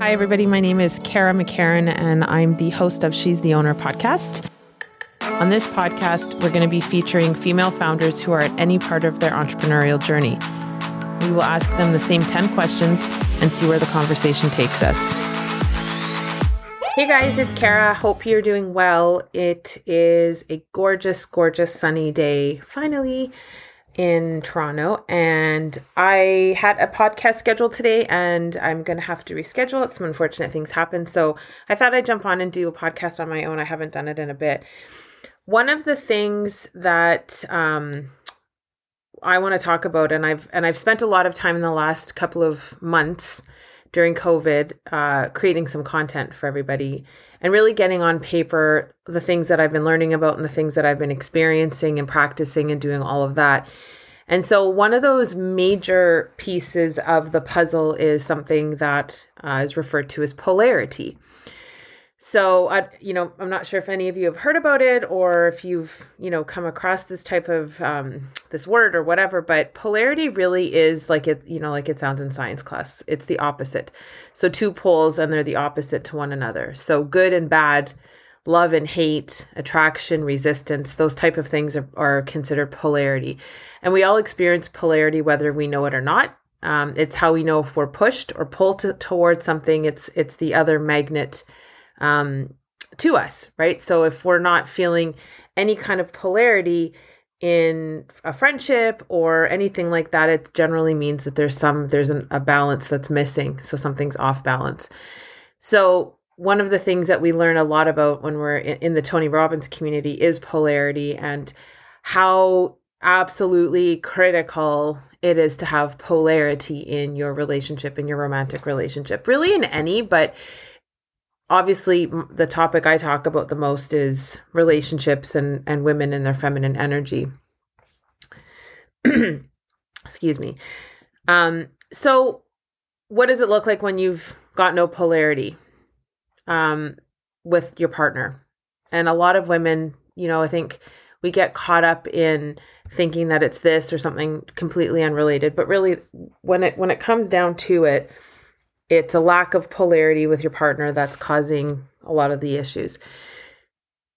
Hi, everybody. My name is Kara McCarran, and I'm the host of She's the Owner podcast. On this podcast, we're going to be featuring female founders who are at any part of their entrepreneurial journey. We will ask them the same 10 questions and see where the conversation takes us. Hey guys, it's Kara. Hope you're doing well. It is a gorgeous, gorgeous sunny day, finally, in Toronto. And I had a podcast scheduled today and I'm going to have to reschedule it. Some unfortunate things happened. So I thought I'd jump on and do a podcast on my own. I haven't done it in a bit. One of the things that um, I want to talk about, and I've and I've spent a lot of time in the last couple of months during COVID, uh, creating some content for everybody and really getting on paper the things that I've been learning about and the things that I've been experiencing and practicing and doing all of that. And so, one of those major pieces of the puzzle is something that uh, is referred to as polarity. So, I, you know, I'm not sure if any of you have heard about it or if you've, you know, come across this type of um, this word or whatever. But polarity really is like it, you know, like it sounds in science class. It's the opposite. So, two poles and they're the opposite to one another. So, good and bad, love and hate, attraction, resistance, those type of things are, are considered polarity. And we all experience polarity whether we know it or not. Um, it's how we know if we're pushed or pulled to, towards something. It's it's the other magnet um, to us, right? So if we're not feeling any kind of polarity in a friendship or anything like that, it generally means that there's some there's an, a balance that's missing. So something's off balance. So one of the things that we learn a lot about when we're in, in the Tony Robbins community is polarity and how absolutely critical it is to have polarity in your relationship in your romantic relationship really in any but obviously the topic I talk about the most is relationships and and women and their feminine energy. Excuse me. Um so what does it look like when you've got no polarity um with your partner? And a lot of women, you know, I think we get caught up in thinking that it's this or something completely unrelated, but really when it when it comes down to it, it's a lack of polarity with your partner that's causing a lot of the issues.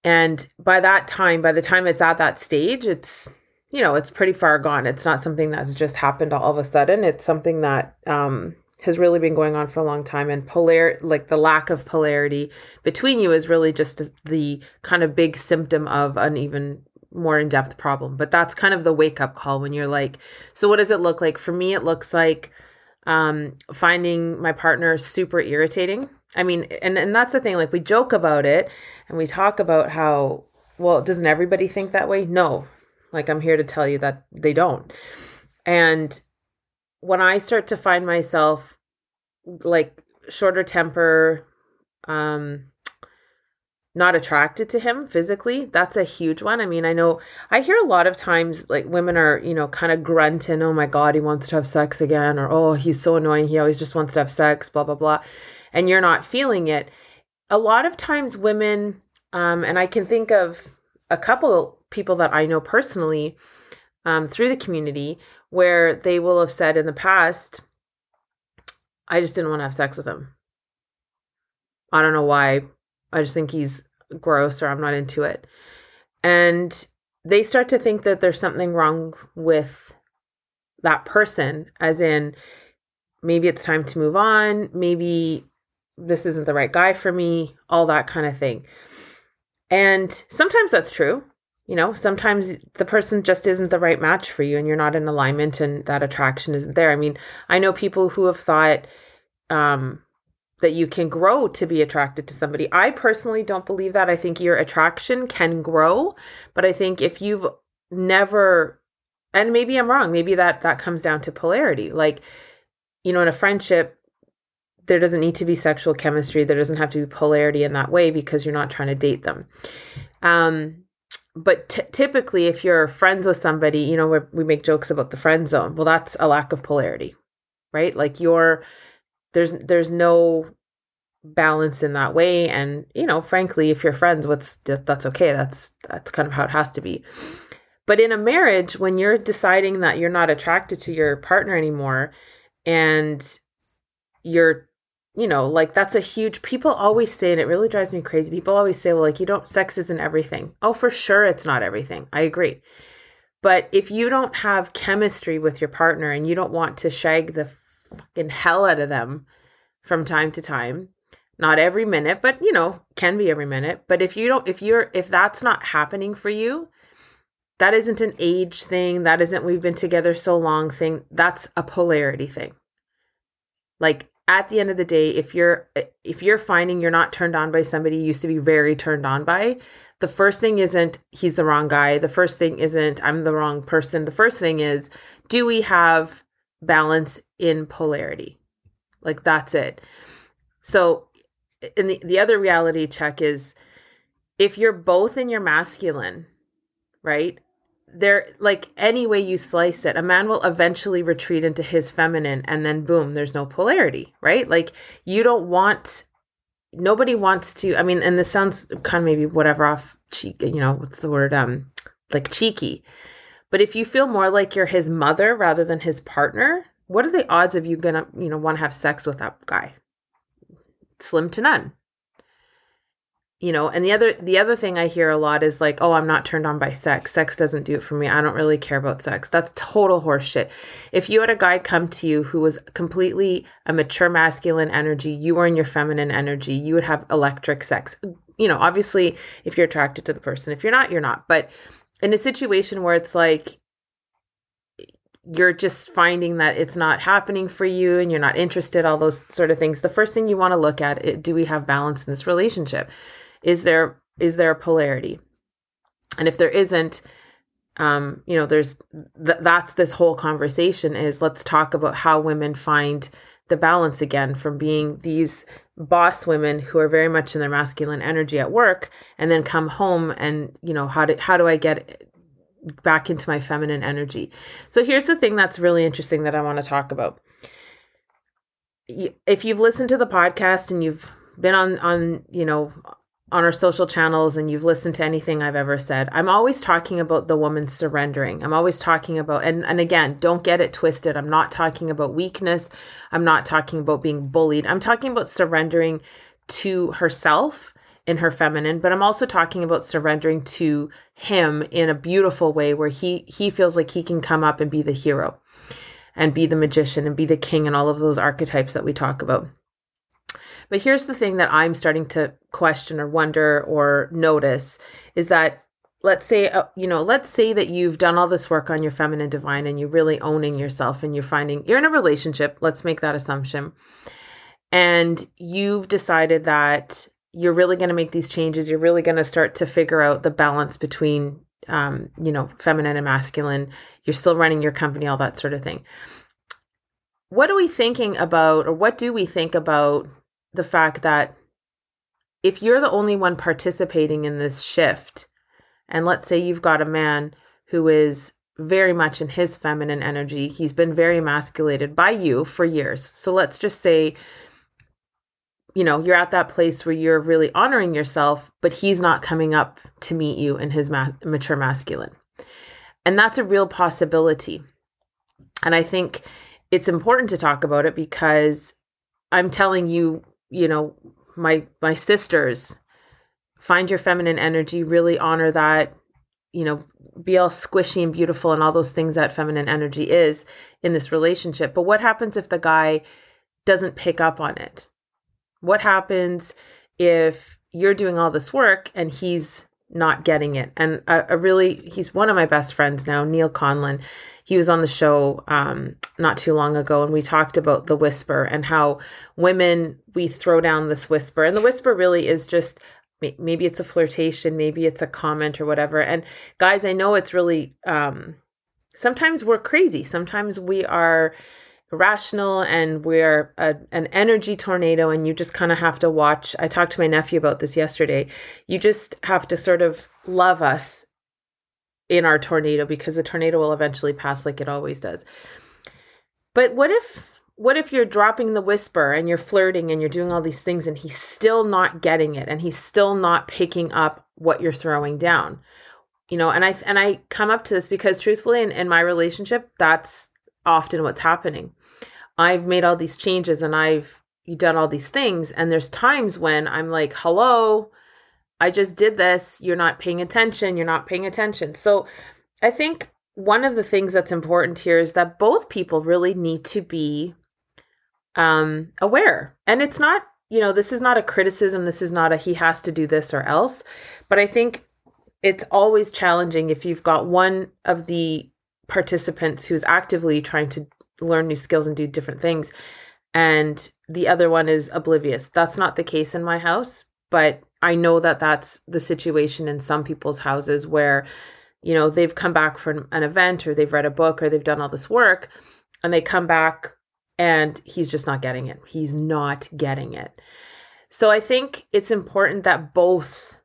And by that time, by the time it's at that stage, it's you know it's pretty far gone. It's not something that's just happened all of a sudden. It's something that um, has really been going on for a long time. And polar, like the lack of polarity between you, is really just the kind of big symptom of an even more in depth problem. But that's kind of the wake up call when you're like, so what does it look like? For me, it looks like um, finding my partner super irritating. I mean, and, and that's the thing, like we joke about it and we talk about how, well, doesn't everybody think that way? No. Like I'm here to tell you that they don't. And when I start to find myself like shorter temper, um, not attracted to him physically that's a huge one. I mean i know i hear a lot of times like women are you know kind of grunting oh my god he wants to have sex again or oh he's so annoying he always just wants to have sex blah blah blah and you're not feeling it. A lot of times women um, and i can think of a couple people that i know personally um, through the community where they will have said in the past i just didn't want to have sex with him. I don't know why I just think he's gross or I'm not into it. And they start to think that there's something wrong with that person, as in maybe it's time to move on, maybe this isn't the right guy for me, all that kind of thing. And sometimes that's true. You know, sometimes the person just isn't the right match for you and you're not in alignment and that attraction isn't there. I mean, I know people who have thought um that you can grow to be attracted to somebody. I personally don't believe that. I think your attraction can grow, but I think if you've never and maybe I'm wrong, maybe that that comes down to polarity. Like you know, in a friendship there doesn't need to be sexual chemistry. There doesn't have to be polarity in that way because you're not trying to date them. Um but t- typically if you're friends with somebody, you know, we make jokes about the friend zone. Well, that's a lack of polarity. Right? Like you're there's there's no balance in that way and you know frankly if you're friends what's that's okay that's that's kind of how it has to be but in a marriage when you're deciding that you're not attracted to your partner anymore and you're you know, like that's a huge people always say, and it really drives me crazy. People always say, well, like you don't sex isn't everything. Oh, for sure it's not everything. I agree. But if you don't have chemistry with your partner and you don't want to shag the fucking hell out of them from time to time, not every minute, but you know, can be every minute. But if you don't, if you're, if that's not happening for you, that isn't an age thing. That isn't we've been together so long thing. That's a polarity thing. Like at the end of the day, if you're if you're finding you're not turned on by somebody you used to be very turned on by, the first thing isn't he's the wrong guy. The first thing isn't I'm the wrong person. The first thing is do we have balance in polarity? Like that's it. So and the, the other reality check is if you're both in your masculine, right? there like any way you slice it a man will eventually retreat into his feminine and then boom there's no polarity right like you don't want nobody wants to i mean and this sounds kind of maybe whatever off cheek you know what's the word um like cheeky but if you feel more like you're his mother rather than his partner what are the odds of you gonna you know want to have sex with that guy? Slim to none. You know and the other the other thing i hear a lot is like oh i'm not turned on by sex. Sex doesn't do it for me. I don't really care about sex. That's total horseshit if you had a guy come to you who was completely a mature masculine energy you were in your feminine energy you would have electric sex. You know obviously if you're attracted to the person. If you're not you're not. But in a situation where it's like you're just finding that it's not happening for you and you're not interested all those sort of things the first thing you want to look at it, do we have balance in this relationship? Is there is there a polarity? And if there isn't um you know there's th- that's this whole conversation is let's talk about how women find the balance again from being these boss women who are very much in their masculine energy at work and then come home and you know how do how do I get back into my feminine energy. So here's the thing that's really interesting that I want to talk about. If you've listened to the podcast and you've been on on, you know, on our social channels and you've listened to anything I've ever said, I'm always talking about the woman surrendering. I'm always talking about and and again, don't get it twisted. I'm not talking about weakness. I'm not talking about being bullied. I'm talking about surrendering to herself in her feminine, but I'm also talking about surrendering to him in a beautiful way where he he feels like he can come up and be the hero and be the magician and be the king and all of those archetypes that we talk about. But here's the thing that I'm starting to question or wonder or notice is that let's say uh, you know let's say that you've done all this work on your feminine divine and you're really owning yourself and you're finding you're in a relationship let's make that assumption and you've decided that you're really going to make these changes you're really going to start to figure out the balance between um, you know feminine and masculine you're still running your company all that sort of thing. What are we thinking about or what do we think about the fact that if you're the only one participating in this shift, and let's say you've got a man who is very much in his feminine energy, he's been very emasculated by you for years. So let's just say, you know, you're at that place where you're really honoring yourself, but he's not coming up to meet you in his ma- mature masculine. And that's a real possibility. And I think it's important to talk about it because I'm telling you you know, my my sisters, find your feminine energy, really honor that, you know, be all squishy and beautiful and all those things that feminine energy is in this relationship. But what happens if the guy doesn't pick up on it? What happens if you're doing all this work and he's not getting it? And a, a really, he's one of my best friends now, Neil Conlon. He was on the show um, not too long ago and we talked about the whisper and how women we throw down this whisper. And the whisper really is just maybe it's a flirtation maybe it's a comment or whatever. And guys i know it's really um, sometimes we're crazy. Sometimes we are irrational and we're a, an energy tornado and you just kind of have to watch i talked to my nephew about this yesterday you just have to sort of love us in our tornado because the tornado will eventually pass like it always does. But what if what if you're dropping the whisper and you're flirting and you're doing all these things and he's still not getting it and he's still not picking up what you're throwing down? You know, and I and I come up to this because truthfully in, in my relationship, that's often what's happening. I've made all these changes and I've done all these things. And there's times when i'm like hello i just did this. You're not paying attention. You're not paying attention. So i think one of the things that's important here is that both people really need to be um aware. And it's not you know this is not a criticism. This is not a he has to do this or else. But i think it's always challenging if you've got one of the participants who's actively trying to learn new skills and do different things and the other one is oblivious. That's not the case in my house, but I know that that's the situation in some people's houses where you know they've come back from an event or they've read a book or they've done all this work and they come back and he's just not getting it. He's not getting it. So I think it's important that both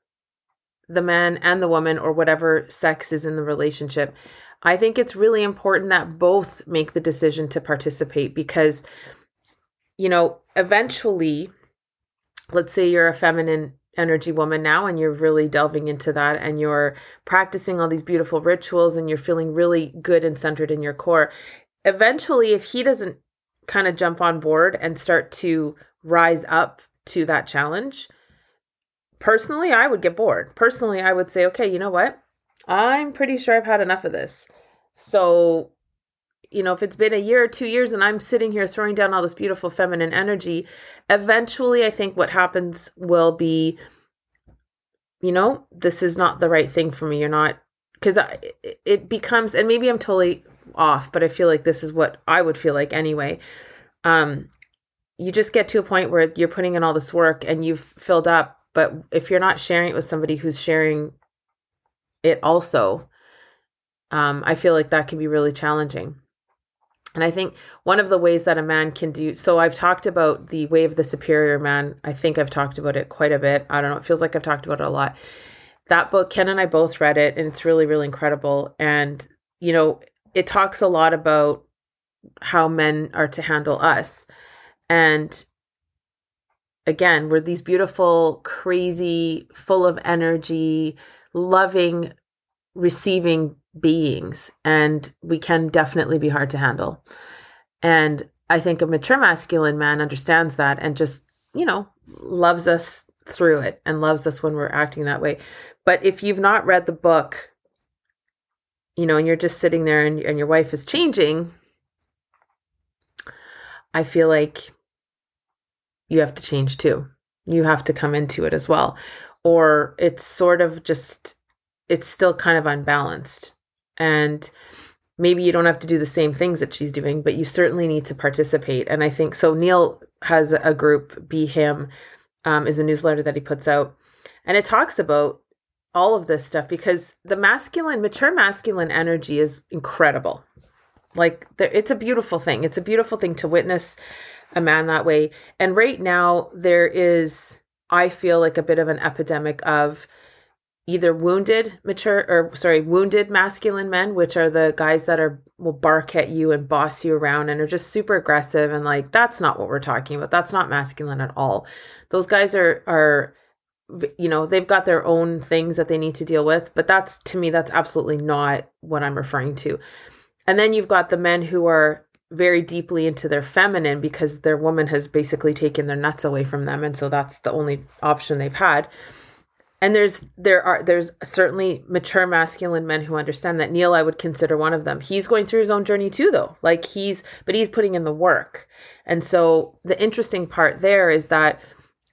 the man and the woman or whatever sex is in the relationship I think it's really important that both make the decision to participate because you know, eventually, let's say you're a feminine energy woman now and you're really delving into that and you're practicing all these beautiful rituals and you're feeling really good and centered in your core. Eventually, if he doesn't kind of jump on board and start to rise up to that challenge, personally, I would get bored. Personally, I would say, okay, you know what? I'm pretty sure I've had enough of this. So you know, if it's been a year or two years and I'm sitting here throwing down all this beautiful feminine energy, eventually I think what happens will be, you know, this is not the right thing for me. You're not, because it becomes, and maybe I'm totally off, but I feel like this is what I would feel like anyway. Um, you just get to a point where you're putting in all this work and you've filled up, but if you're not sharing it with somebody who's sharing it also, um, I feel like that can be really challenging. And I think one of the ways that a man can do so, I've talked about the way of the superior man. I think I've talked about it quite a bit. I don't know. It feels like I've talked about it a lot. That book, Ken and I both read it, and it's really, really incredible. And, you know, it talks a lot about how men are to handle us. And again, we're these beautiful, crazy, full of energy, loving, receiving beings and we can definitely be hard to handle. And I think a mature masculine man understands that and just, you know, loves us through it and loves us when we're acting that way. But if you've not read the book, you know, and you're just sitting there and, and your wife is changing, I feel like you have to change too. You have to come into it as well. Or it's sort of just, it's still kind of unbalanced. And maybe you don't have to do the same things that she's doing but you certainly need to participate. And i think so neil has a group be him um, is a newsletter that he puts out. And it talks about all of this stuff because the masculine mature masculine energy is incredible. Like it's a beautiful thing. It's a beautiful thing to witness a man that way. And right now there is i feel like a bit of an epidemic of either wounded mature or sorry wounded masculine men which are the guys that are will bark at you and boss you around and are just super aggressive and like that's not what we're talking about. That's not masculine at all. Those guys are are you know they've got their own things that they need to deal with but that's to me that's absolutely not what i'm referring to. And then you've got the men who are very deeply into their feminine because their woman has basically taken their nuts away from them and so that's the only option they've had. And there's there are there's certainly mature masculine men who understand that. Neil i would consider one of them. He's going through his own journey too though. Like he's but he's putting in the work. And so the interesting part there is that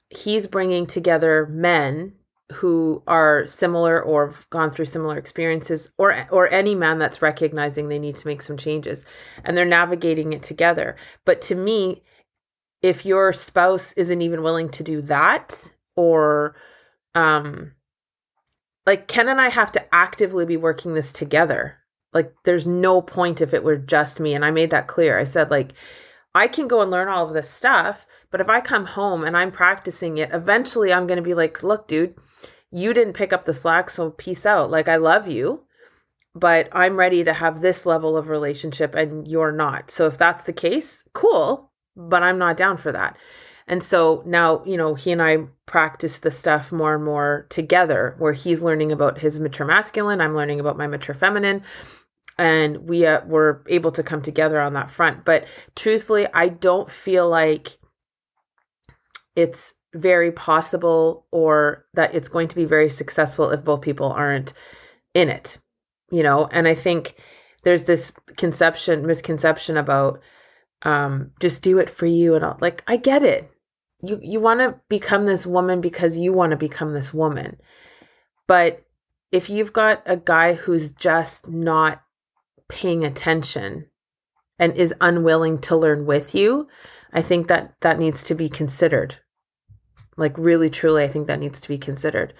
he's bringing together men who are similar or have gone through similar experiences or or any man that's recognizing they need to make some changes and they're navigating it together but to me if your spouse isn't even willing to do that or um like Ken and I have to actively be working this together. Like there's no point if it were just me and I made that clear. I said like I can go and learn all of this stuff, but if I come home and I'm practicing it, eventually I'm going to be like, "Look, dude, you didn't pick up the slack, so peace out. Like I love you, but I'm ready to have this level of relationship and you're not. So if that's the case, cool, but I'm not down for that." And so now, you know, he and I practice the stuff more and more together, where he's learning about his mature masculine, I'm learning about my mature feminine. And we uh, were able to come together on that front. But truthfully, I don't feel like it's very possible or that it's going to be very successful if both people aren't in it you know? And i think there's this conception misconception about um just do it for you and all like i get it. You you want to become this woman because you want to become this woman. But if you've got a guy who's just not paying attention and is unwilling to learn with you i think that that needs to be considered like really truly i think that needs to be considered.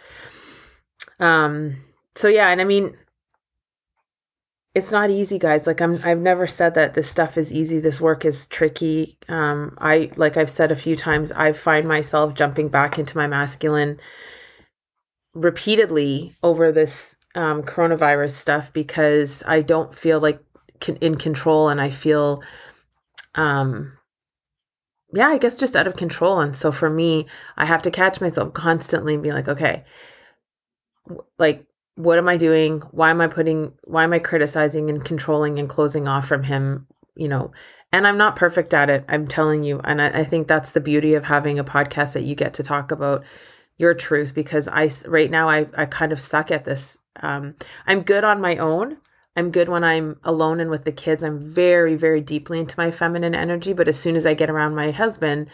Um so yeah and i mean it's not easy guys. Like i'm i've never said that this stuff is easy. This work is tricky. Um i like i've said a few times i find myself jumping back into my masculine repeatedly over this um, coronavirus stuff because i don't feel like in control and i feel um yeah, I guess just out of control. And so for me, I have to catch myself constantly and be like, okay, like, what am I doing? Why am I putting, why am I criticizing and controlling and closing off from him? You know, and I'm not perfect at it. I'm telling you. And I, I think that's the beauty of having a podcast that you get to talk about your truth because I, right now, I, I kind of suck at this. Um, I'm good on my own I'm good when I'm alone and with the kids. I'm very, very deeply into my feminine energy. But as soon as I get around my husband,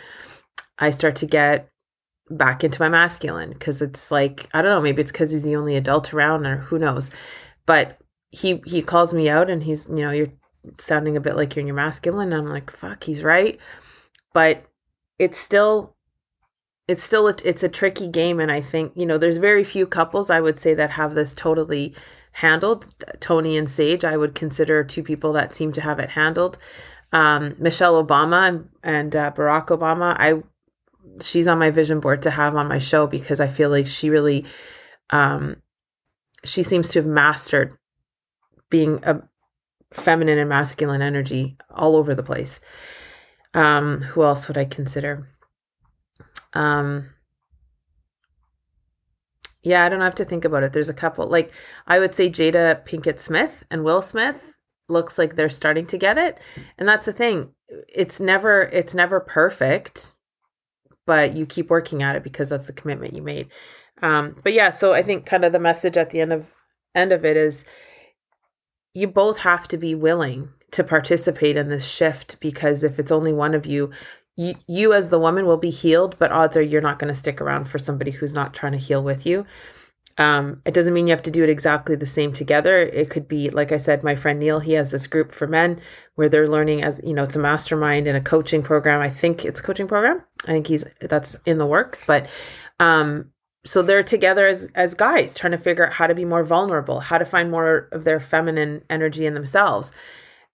I start to get back into my masculine because it's like, I don't know, maybe it's because he's the only adult around or who knows. But he he calls me out and he's, you know, you're sounding a bit like you're in your masculine. And I'm like, fuck, he's right. But it's still it's still a, it's a tricky game and i think you know there's very few couples i would say that have this totally handled. Tony and Sage, I would consider two people that seem to have it handled. Um, Michelle Obama and, and uh, Barack Obama, I she's on my vision board to have on my show because I feel like she really, um, she seems to have mastered being a feminine and masculine energy all over the place. Um, who else would I consider? Um, yeah, I don't have to think about it. There's a couple. Like I would say Jada Pinkett Smith and Will Smith looks like they're starting to get it. And that's the thing. It's never it's never perfect, but you keep working at it because that's the commitment you made. Um, but yeah, so I think kind of the message at the end of end of it is you both have to be willing to participate in this shift because if it's only one of you, you, as the woman will be healed, but odds are you're not going to stick around for somebody who's not trying to heal with you. Um, it doesn't mean you have to do it exactly the same together. It could be, like I said, my friend Neil, he has this group for men where they're learning as, you know, it's a mastermind and a coaching program. I think it's a coaching program. I think he's, that's in the works, but, um, so they're together as, as guys trying to figure out how to be more vulnerable, how to find more of their feminine energy in themselves.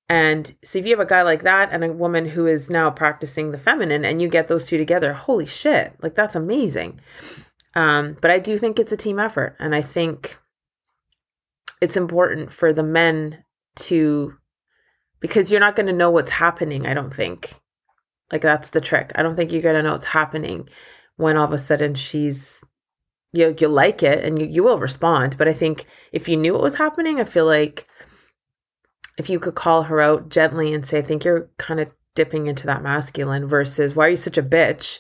And so if you have a guy like that and a woman who is now practicing the feminine and you get those two together, holy shit, like that's amazing. Um, but I do think it's a team effort. And I think it's important for the men to, because you're not going to know what's happening, I don't think. Like that's the trick. I don't think you're going to know what's happening when all of a sudden she's, you, you like it and you, you will respond. But I think if you knew what was happening, I feel like if you could call her out gently and say, I think you're kind of dipping into that masculine versus why are you such a bitch?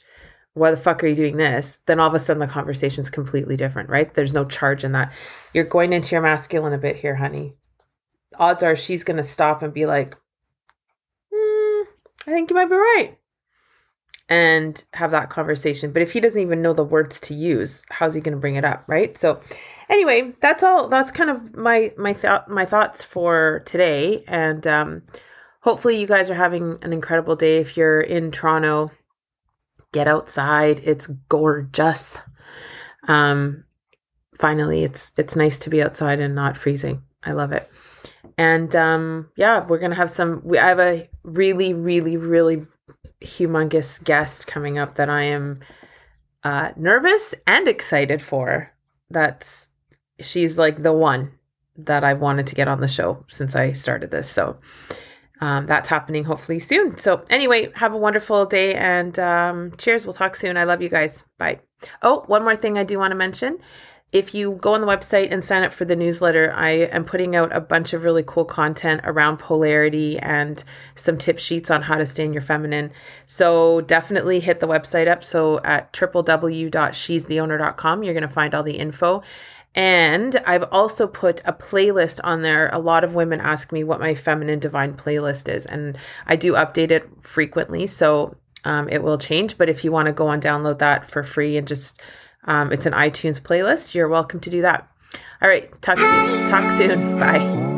Why the fuck are you doing this? Then all of a sudden the conversation's completely different, right? There's no charge in that. You're going into your masculine a bit here, honey. Odds are she's going to stop and be like, mm, I think you might be right. And have that conversation. But if he doesn't even know the words to use, how's he going to bring it up, right? So, anyway, that's all. That's kind of my my thought my thoughts for today, and um, hopefully you guys are having an incredible day. If you're in Toronto, get outside. It's gorgeous. Um, finally, it's it's nice to be outside and not freezing. I love it. And um, yeah, we're gonna have some. We, I have a really, really, really humongous guest coming up that I am uh, nervous and excited for. That's she's like the one that I've wanted to get on the show since I started this. So um, that's happening hopefully soon. So anyway, have a wonderful day and um, cheers. We'll talk soon. I love you guys. Bye. Oh, one more thing I do want to mention. if you go on the website and sign up for the newsletter, I am putting out a bunch of really cool content around polarity and some tip sheets on how to stay in your feminine. So definitely hit the website up. So at www.she'stheowner.com, you're going to find all the info. And I've also put a playlist on there. A lot of women ask me what my feminine divine playlist is, and I do update it frequently. So um, it will change. But if you want to go and download that for free and just um, it's an iTunes playlist. You're welcome to do that. All right. Talk soon. Talk soon. Bye.